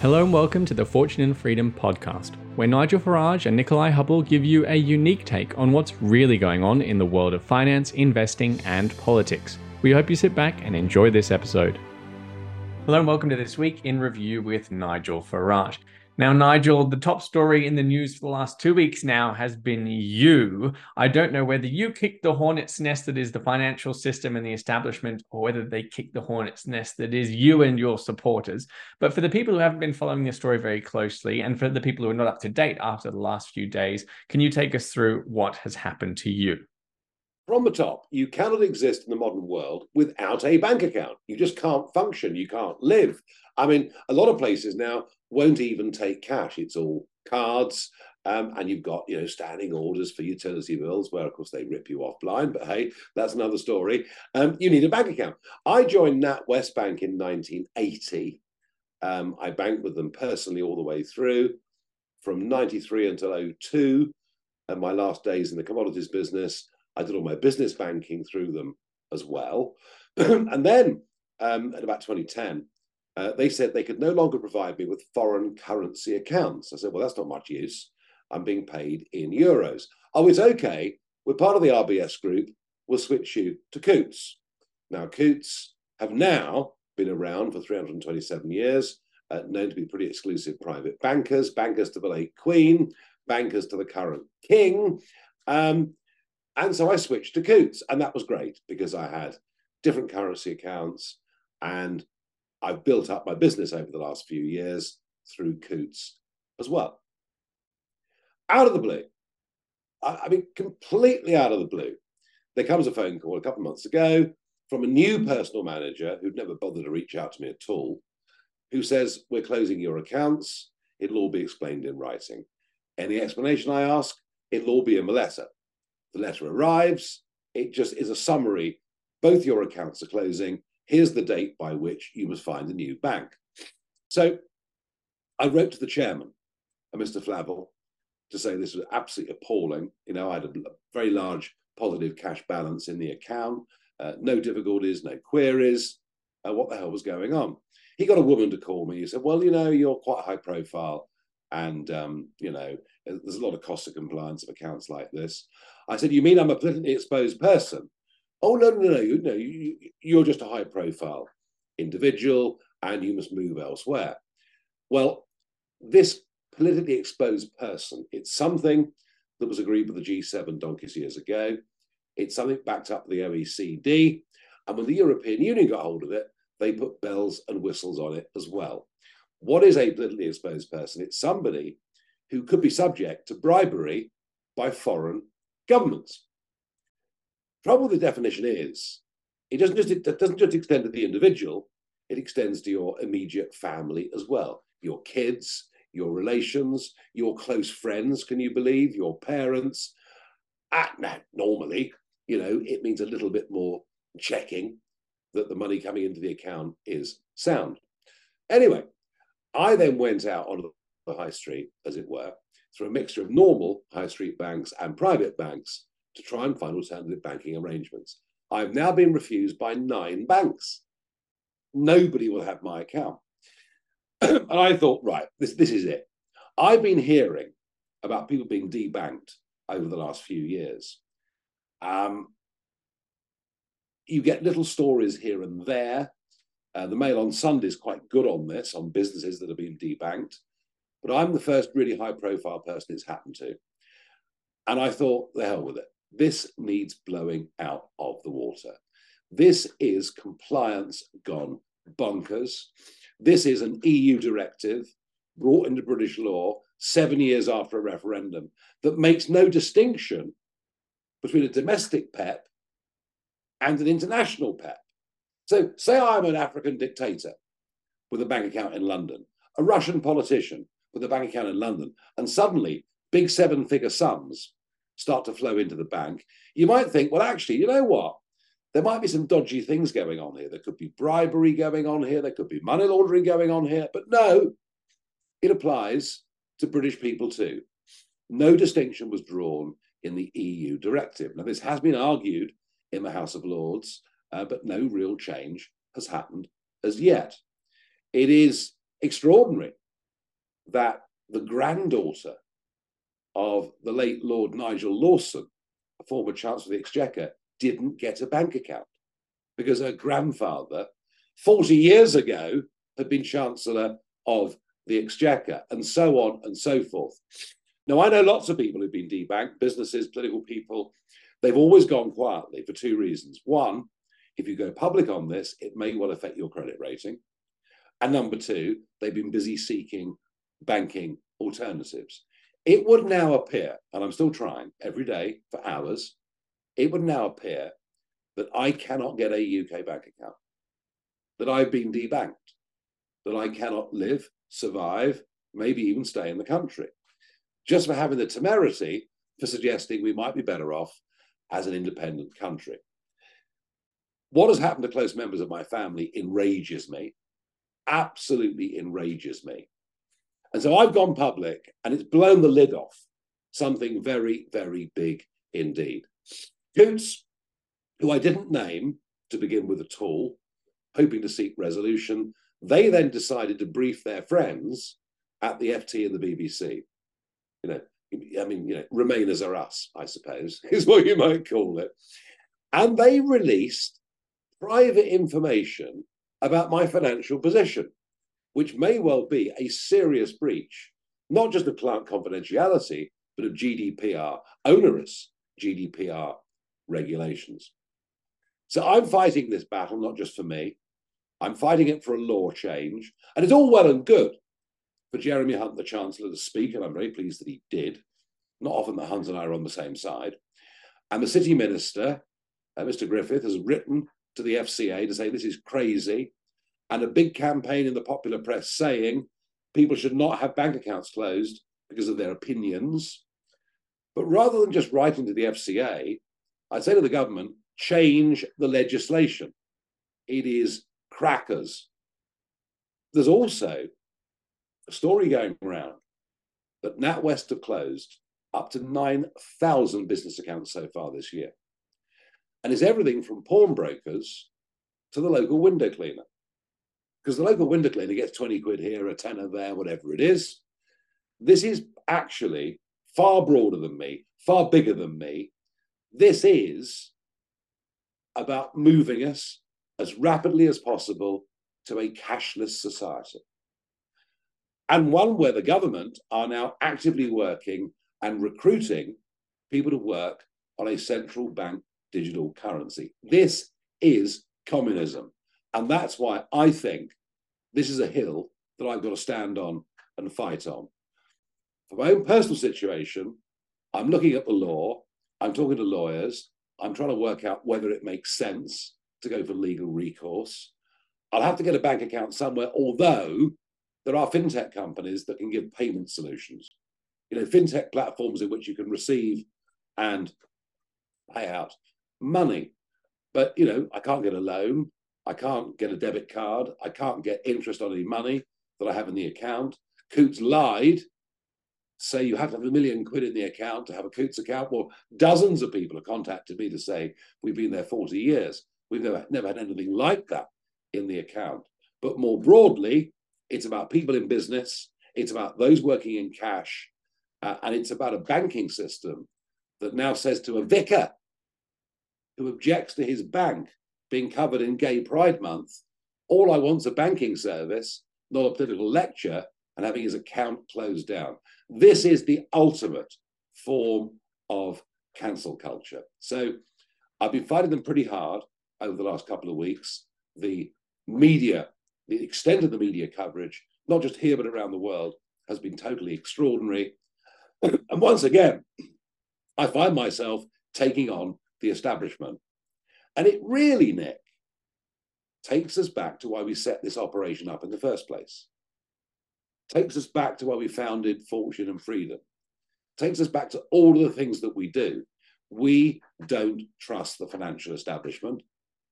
Hello and welcome to the Fortune and Freedom podcast, where Nigel Farage and Nikolai Hubble give you a unique take on what's really going on in the world of finance, investing, and politics. We hope you sit back and enjoy this episode. Hello and welcome to this week in review with Nigel Farage. Now, Nigel, the top story in the news for the last two weeks now has been you. I don't know whether you kicked the hornet's nest that is the financial system and the establishment, or whether they kicked the hornet's nest that is you and your supporters. But for the people who haven't been following the story very closely, and for the people who are not up to date after the last few days, can you take us through what has happened to you? From the top, you cannot exist in the modern world without a bank account. You just can't function. You can't live. I mean, a lot of places now won't even take cash. It's all cards. Um, and you've got, you know, standing orders for utility bills, where of course they rip you off blind. But hey, that's another story. Um, you need a bank account. I joined NatWest Bank in 1980. Um, I banked with them personally all the way through from 93 until 02. And my last days in the commodities business, I did all my business banking through them as well. and then um, at about 2010, uh, they said they could no longer provide me with foreign currency accounts. I said, well, that's not much use. I'm being paid in euros. Oh, it's okay. We're part of the RBS group. We'll switch you to Coutts. Now, Coutts have now been around for 327 years, uh, known to be pretty exclusive private bankers, bankers to the late Queen, bankers to the current King. Um, and so I switched to Coutts, and that was great because I had different currency accounts, and I've built up my business over the last few years through Coutts as well. Out of the blue, I, I mean, completely out of the blue, there comes a phone call a couple of months ago from a new personal manager who'd never bothered to reach out to me at all, who says, We're closing your accounts. It'll all be explained in writing. Any explanation I ask, it'll all be in the letter. The letter arrives. It just is a summary. Both your accounts are closing. Here's the date by which you must find a new bank. So I wrote to the chairman, Mr. Flavel, to say this was absolutely appalling. You know, I had a very large positive cash balance in the account, uh, no difficulties, no queries. Uh, what the hell was going on? He got a woman to call me. He said, Well, you know, you're quite high profile and um, you know there's a lot of cost of compliance of accounts like this. I said, "You mean I'm a politically exposed person?" Oh no, no, no, you, no, you, you're just a high profile individual, and you must move elsewhere. Well, this politically exposed person, it's something that was agreed with the G7 donkeys years ago. It's something backed up the OECD, and when the European Union got hold of it, they put bells and whistles on it as well. What is a politically exposed person? It's somebody who could be subject to bribery by foreign governments. Trouble with the definition is it doesn't just it doesn't just extend to the individual, it extends to your immediate family as well. Your kids, your relations, your close friends, can you believe, your parents. Ah, normally, you know, it means a little bit more checking that the money coming into the account is sound. Anyway, I then went out on the high street, as it were, through a mixture of normal high street banks and private banks to try and find alternative banking arrangements. I've now been refused by nine banks. Nobody will have my account. and I thought, right, this, this is it. I've been hearing about people being debanked over the last few years. Um, you get little stories here and there uh, the Mail on Sunday is quite good on this, on businesses that have been debanked. But I'm the first really high profile person it's happened to. And I thought, the hell with it. This needs blowing out of the water. This is compliance gone bonkers. This is an EU directive brought into British law seven years after a referendum that makes no distinction between a domestic PEP and an international PEP. So, say I'm an African dictator with a bank account in London, a Russian politician with a bank account in London, and suddenly big seven figure sums start to flow into the bank. You might think, well, actually, you know what? There might be some dodgy things going on here. There could be bribery going on here. There could be money laundering going on here. But no, it applies to British people too. No distinction was drawn in the EU directive. Now, this has been argued in the House of Lords uh, but no real change has happened as yet. It is extraordinary that the granddaughter of the late Lord Nigel Lawson, a former Chancellor of the Exchequer, didn't get a bank account because her grandfather, 40 years ago, had been Chancellor of the Exchequer, and so on and so forth. Now, I know lots of people who've been debanked, businesses, political people. They've always gone quietly for two reasons. One, if you go public on this, it may well affect your credit rating. And number two, they've been busy seeking banking alternatives. It would now appear, and I'm still trying every day for hours, it would now appear that I cannot get a UK bank account, that I've been debanked, that I cannot live, survive, maybe even stay in the country just for having the temerity for suggesting we might be better off as an independent country. What has happened to close members of my family enrages me, absolutely enrages me. And so I've gone public and it's blown the lid off something very, very big indeed. Coutts, who I didn't name to begin with at all, hoping to seek resolution, they then decided to brief their friends at the FT and the BBC you know, I mean, you know, Remainers are us, I suppose, is what you might call it. And they released private information about my financial position, which may well be a serious breach, not just of client confidentiality, but of GDPR, onerous GDPR regulations. So I'm fighting this battle, not just for me. I'm fighting it for a law change. And it's all well and good for Jeremy Hunt, the Chancellor, to speak, and I'm very pleased that he did. Not often that Hunt and I are on the same side. And the City Minister, uh, Mr. Griffith, has written to the FCA to say this is crazy, and a big campaign in the popular press saying people should not have bank accounts closed because of their opinions. But rather than just writing to the FCA, I'd say to the government, change the legislation. It is crackers. There's also a story going around that NatWest have closed up to 9,000 business accounts so far this year. And it's everything from pawnbrokers to the local window cleaner. Because the local window cleaner gets 20 quid here, a tenner there, whatever it is. This is actually far broader than me, far bigger than me. This is about moving us as rapidly as possible to a cashless society and one where the government are now actively working and recruiting people to work on a central bank digital currency. This is communism. And that's why I think this is a hill that I've got to stand on and fight on. For my own personal situation, I'm looking at the law, I'm talking to lawyers, I'm trying to work out whether it makes sense to go for legal recourse. I'll have to get a bank account somewhere, although there are fintech companies that can give payment solutions. You know, fintech platforms in which you can receive and pay out money. But you know, I can't get a loan, I can't get a debit card, I can't get interest on any money that I have in the account. Coutts lied. Say you have to have a million quid in the account to have a Coutts account. Well, dozens of people have contacted me to say we've been there 40 years. We've never, never had anything like that in the account. But more broadly, it's about people in business. It's about those working in cash. Uh, and it's about a banking system that now says to a vicar who objects to his bank being covered in Gay Pride Month, all I want's a banking service, not a political lecture, and having his account closed down. This is the ultimate form of cancel culture. So I've been fighting them pretty hard over the last couple of weeks. The media the extent of the media coverage, not just here but around the world, has been totally extraordinary. and once again, I find myself taking on the establishment. And it really, Nick, takes us back to why we set this operation up in the first place. Takes us back to why we founded Fortune and Freedom. Takes us back to all of the things that we do. We don't trust the financial establishment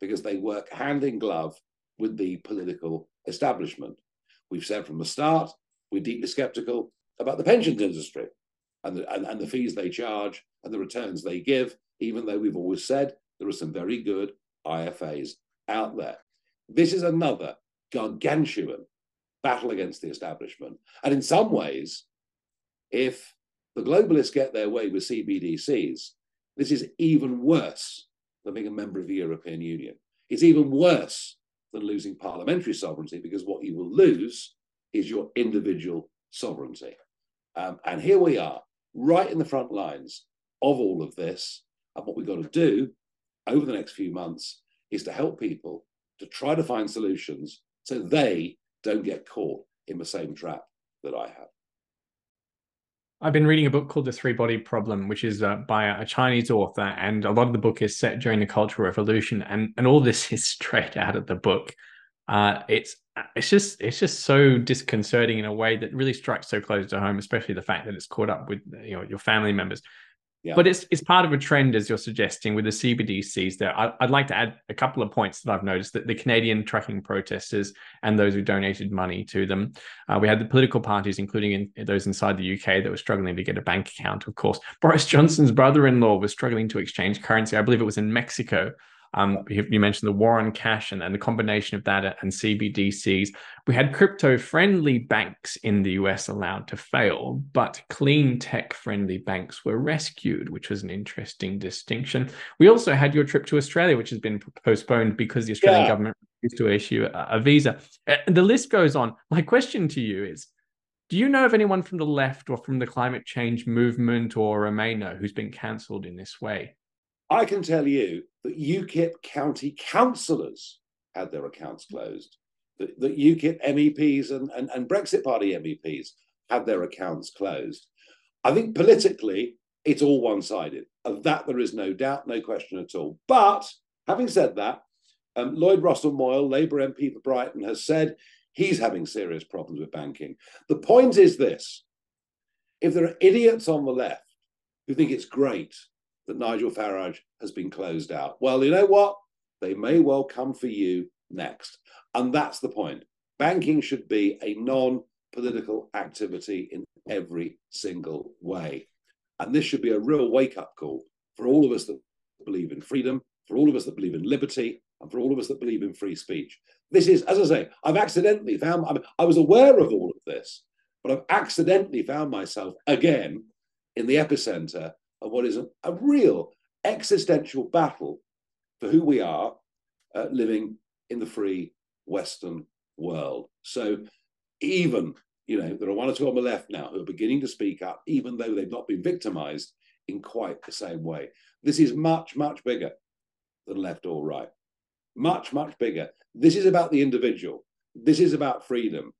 because they work hand in glove with the political establishment. We've said from the start, we're deeply skeptical about the pensions industry and the, and, and the fees they charge and the returns they give, even though we've always said there are some very good IFAs out there. This is another gargantuan battle against the establishment. And in some ways, if the globalists get their way with CBDCs, this is even worse than being a member of the European Union. It's even worse than losing parliamentary sovereignty because what you will lose is your individual sovereignty. Um, and here we are, right in the front lines of all of this. And what we've got to do over the next few months is to help people to try to find solutions so they don't get caught in the same trap that I have. I've been reading a book called The Three Body Problem, which is uh, by a Chinese author, and a lot of the book is set during the Cultural Revolution, and and all this is straight out of the book. Uh, it's it's just it's just so disconcerting in a way that really strikes so close to home, especially the fact that it's caught up with you know your family members. Yeah. But it's it's part of a trend, as you're suggesting, with the CBDCs. There, I, would like to add a couple of points that I've noticed that the Canadian trucking protesters and those who donated money to them. Uh, we had the political parties, including in, those inside the UK, that were struggling to get a bank account. Of course, Boris Johnson's brother-in-law was struggling to exchange currency. I believe it was in Mexico um, you, mentioned the war on cash and, and the combination of that and CBDCs. We had crypto friendly banks in the US allowed to fail, but clean tech friendly banks were rescued, which was an interesting distinction. We also had your trip to Australia, which has been postponed because the Australian yeah. government refused to issue a, a visa. The list goes on. My question to you is do you know of anyone from the left or from the climate change movement or a Remainer who's been cancelled in this way? I can tell you that UKIP county councillors had their accounts closed, that, that UKIP MEPs and, and, and Brexit Party MEPs had their accounts closed. I think politically, it's all one sided. Of that, there is no doubt, no question at all. But having said that, um, Lloyd Russell Moyle, Labour MP for Brighton, has said he's having serious problems with banking. The point is this if there are idiots on the left who think it's great that Nigel Farage has been closed out. Well, you know what? They may well come for you next. And that's the point. Banking should be a non political activity in every single way. And this should be a real wake up call for all of us that believe in freedom, for all of us that believe in liberty, and for all of us that believe in free speech. This is, as I say, I've accidentally found, I, mean, I was aware of all of this, but I've accidentally found myself again in the epicenter of what is a, a real existential battle for who we are uh, living in the free Western world. So even, you know, there are one or two on the left now who are beginning to speak up, even though they've not been victimized in quite the same way. This is much, much bigger than left or right. Much, much bigger. This is about the individual. This is about freedom.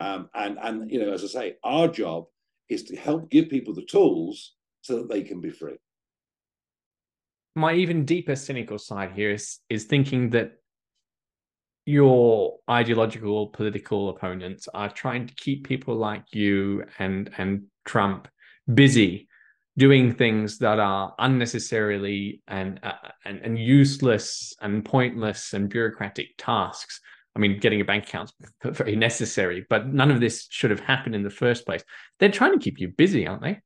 Um, and, and, you know, as I say, our job is to help give people the tools so that they can be free. My even deeper cynical side here is is thinking that your ideological political opponents are trying to keep people like you and and Trump busy doing things that are unnecessarily and uh, and, and useless and pointless and bureaucratic tasks. I mean, getting a bank account is very necessary, but none of this should have happened in the first place. They're trying to keep you busy, aren't they?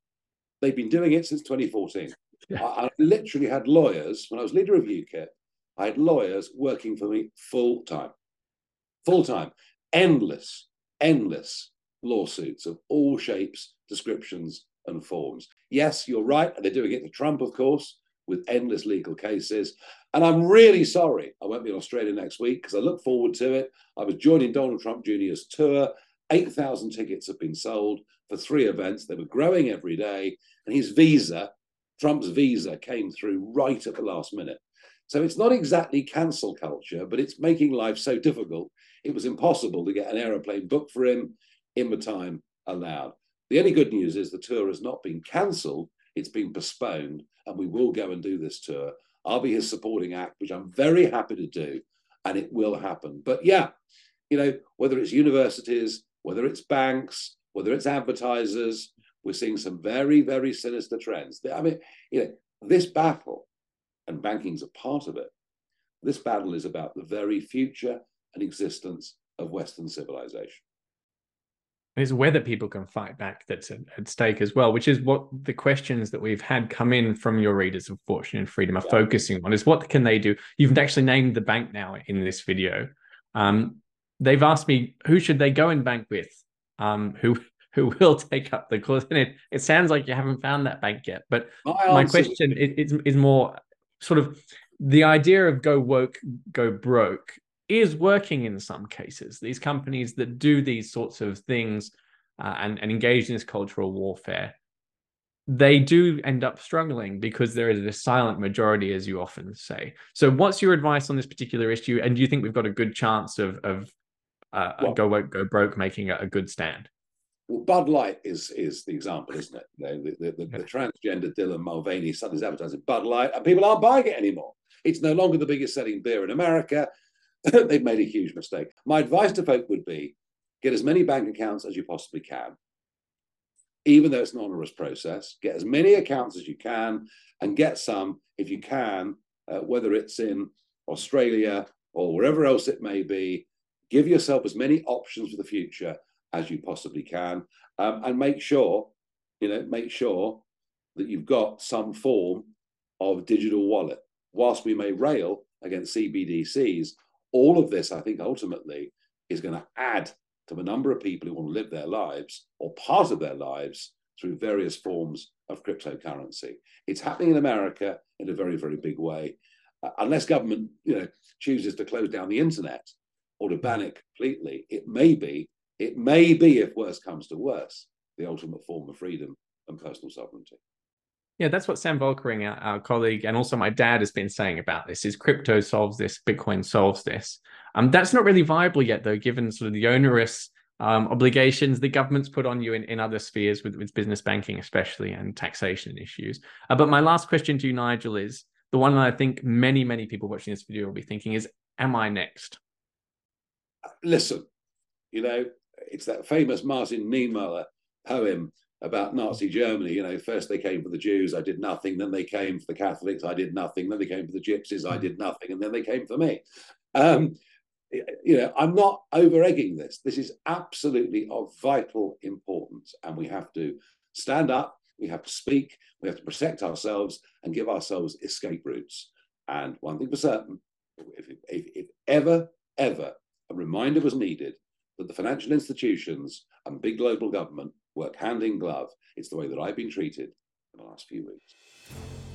They've been doing it since 2014. Yeah. I, I, literally had lawyers, when I was leader of UKIP, I had lawyers working for me full time. Full time. Endless, endless lawsuits of all shapes, descriptions, and forms. Yes, you're right. They're doing it to Trump, of course, with endless legal cases. And I'm really sorry I won't be in Australia next week because I look forward to it. I was joining Donald Trump Jr.'s tour. 8,000 tickets have been sold for three events. They were growing every day. And his visa, Trump's visa, came through right at the last minute. So it's not exactly cancel culture, but it's making life so difficult. It was impossible to get an aeroplane booked for him in the time allowed. The only good news is the tour has not been cancelled, it's been postponed, and we will go and do this tour. I'll be his supporting act, which I'm very happy to do, and it will happen. But yeah, you know, whether it's universities, whether it's banks, whether it's advertisers, we're seeing some very, very sinister trends. I mean, you know, this battle, and banking's a part of it, this battle is about the very future and existence of Western civilization. It's whether people can fight back that's at, stake as well, which is what the questions that we've had come in from your readers of Fortune and Freedom are yeah. focusing on is what can they do? You've actually named the bank now in this video. Um, they've asked me who should they go and bank with, um, who who will take up the cause. And it, it sounds like you haven't found that bank yet. But my, my question is, is more sort of the idea of go woke, go broke is working in some cases. These companies that do these sorts of things uh, and, and engage in this cultural warfare, they do end up struggling because there is a silent majority, as you often say. So, what's your advice on this particular issue? And do you think we've got a good chance of of uh, well, go go broke making a, a, good stand? Well, Bud Light is is the example, isn't it? The, the, the, the transgender Dylan Mulvaney suddenly advertising Bud Light, and people aren't buying it anymore. It's no longer the biggest selling beer in America. They've made a huge mistake. My advice to folk would be get as many bank accounts as you possibly can, even though it's an onerous process. Get as many accounts as you can and get some, if you can, uh, whether it's in Australia or wherever else it may be. Give yourself as many options for the future as you possibly can, um, and make sure, you know, make sure that you've got some form of digital wallet. Whilst we may rail against CBDCs, all of this, I think, ultimately is going to add to the number of people who want to live their lives or part of their lives through various forms of cryptocurrency. It's happening in America in a very, very big way. Uh, unless government, you know, chooses to close down the internet or to ban it completely, it may be, it may be, if worse comes to worse, the ultimate form of freedom and personal sovereignty. Yeah, that's what Sam Volkering, our, our, colleague, and also my dad has been saying about this: is crypto solves this, Bitcoin solves this. Um, that's not really viable yet, though, given sort of the onerous um, obligations the government's put on you in, in other spheres with, with business banking, especially, and taxation issues. Uh, but my last question to you, Nigel, is the one that I think many, many people watching this video will be thinking is, am I next? Listen, you know, it's that famous Martin Niemöller poem about Nazi Germany. You know, first they came for the Jews, I did nothing. Then they came for the Catholics, I did nothing. Then they came for the Gypsies, I hmm. did nothing. And then they came for me. Um, you know, I'm not over egging this. This is absolutely of vital importance. And we have to stand up, we have to speak, we have to protect ourselves and give ourselves escape routes. And one thing for certain, if, if, if ever, ever a reminder was needed that the financial institutions and big global government work hand in glove. It's the way that I've been treated in the last few weeks.